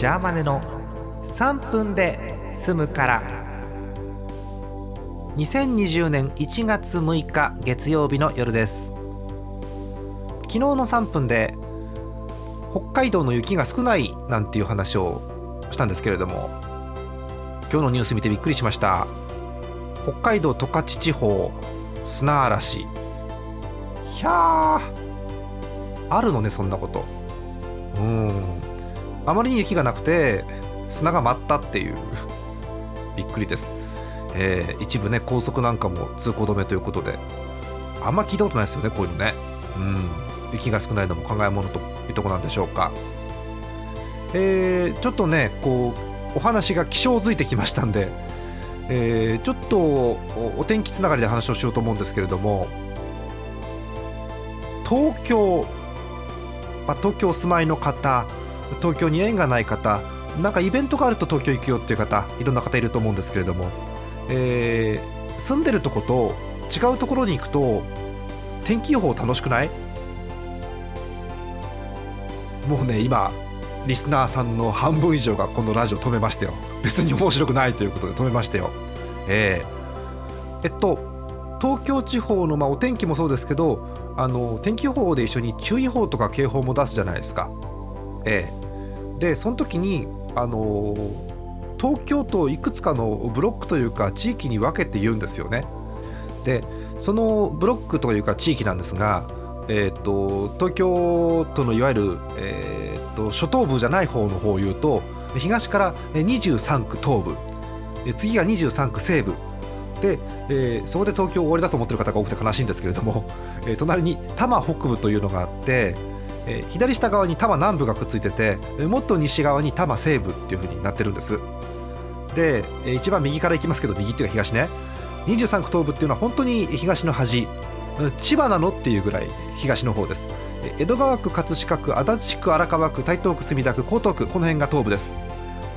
ジャーマネの3分で済むから。2020年1月6日月曜日の夜です。昨日の3分で北海道の雪が少ないなんていう話をしたんですけれども今日のニュース見てびっくりしました。北海道十勝地方砂嵐。ひゃー。あるのねそんなこと。うん。あまりに雪がなくて砂が舞ったっていう。びっくりです、えー、一部ね高速なんかも通行止めということで。あんま聞いたことないですよねこういうのね。うん。雪が少ないのも考えものというとこなんでしょうか。えー、ちょっとねこうお話が気象づいてきましたんで、えー、ちょっとお天気つながりで話をしようと思うんですけれども東京、まあ、東京お住まいの方東京に縁がない方なんかイベントがあると東京行くよっていう方いろんな方いると思うんですけれども、えー、住んでるとこと違うところに行くと天気予報楽しくない？もうね今リスナーさんの半分以上がこのラジオ止めましたよ。別に面白くないということで止めましたよ。えー、えっと東京地方のまあお天気もそうですけどあの天気予報で一緒に注意報とか警報も出すじゃないですか。ええでその時にあの東京都いくつかのブロックというか地域に分けて言うんですよね。でそのブロックというか地域なんですがえーと、東京都のいわゆる、えーと、初等部じゃない方の方を言うと東から23区東部次が23区西部。で、えー、そこで東京終わりだと思ってる方が多くて悲しいんですけれども、えー、隣に多摩北部というのがあって、え、左下側に多摩南部がくっついててもっと西側に多摩西部っていう風になってるんです。で一番右から行きますけど右っていうか東ね。23区東部っていうのは本当に東の端千葉なのっていうぐらい東の方です。江戸川区葛飾区足立区荒川区台東区墨田区江東区この辺が東部です。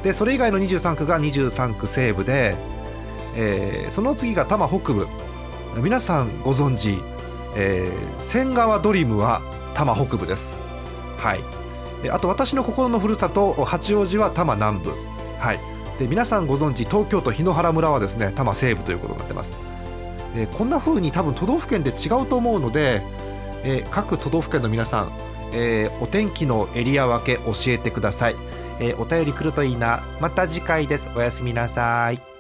でそれ以外の23区が23区西部で、えー、その次が多摩北部。皆さんご存知、えー、仙川ドリームは多摩北部です。はい。あと私の心のふるさと八王子は多摩南部。はい。で皆さんご存知東京都檜原村はですね多摩西部ということになってます。え、こんな風に多分都道府県で違うと思うので、え、各都道府県の皆さん、え、お天気のエリア分け教えてください、えお便り来るといいな。また次回です。おやすみなさい。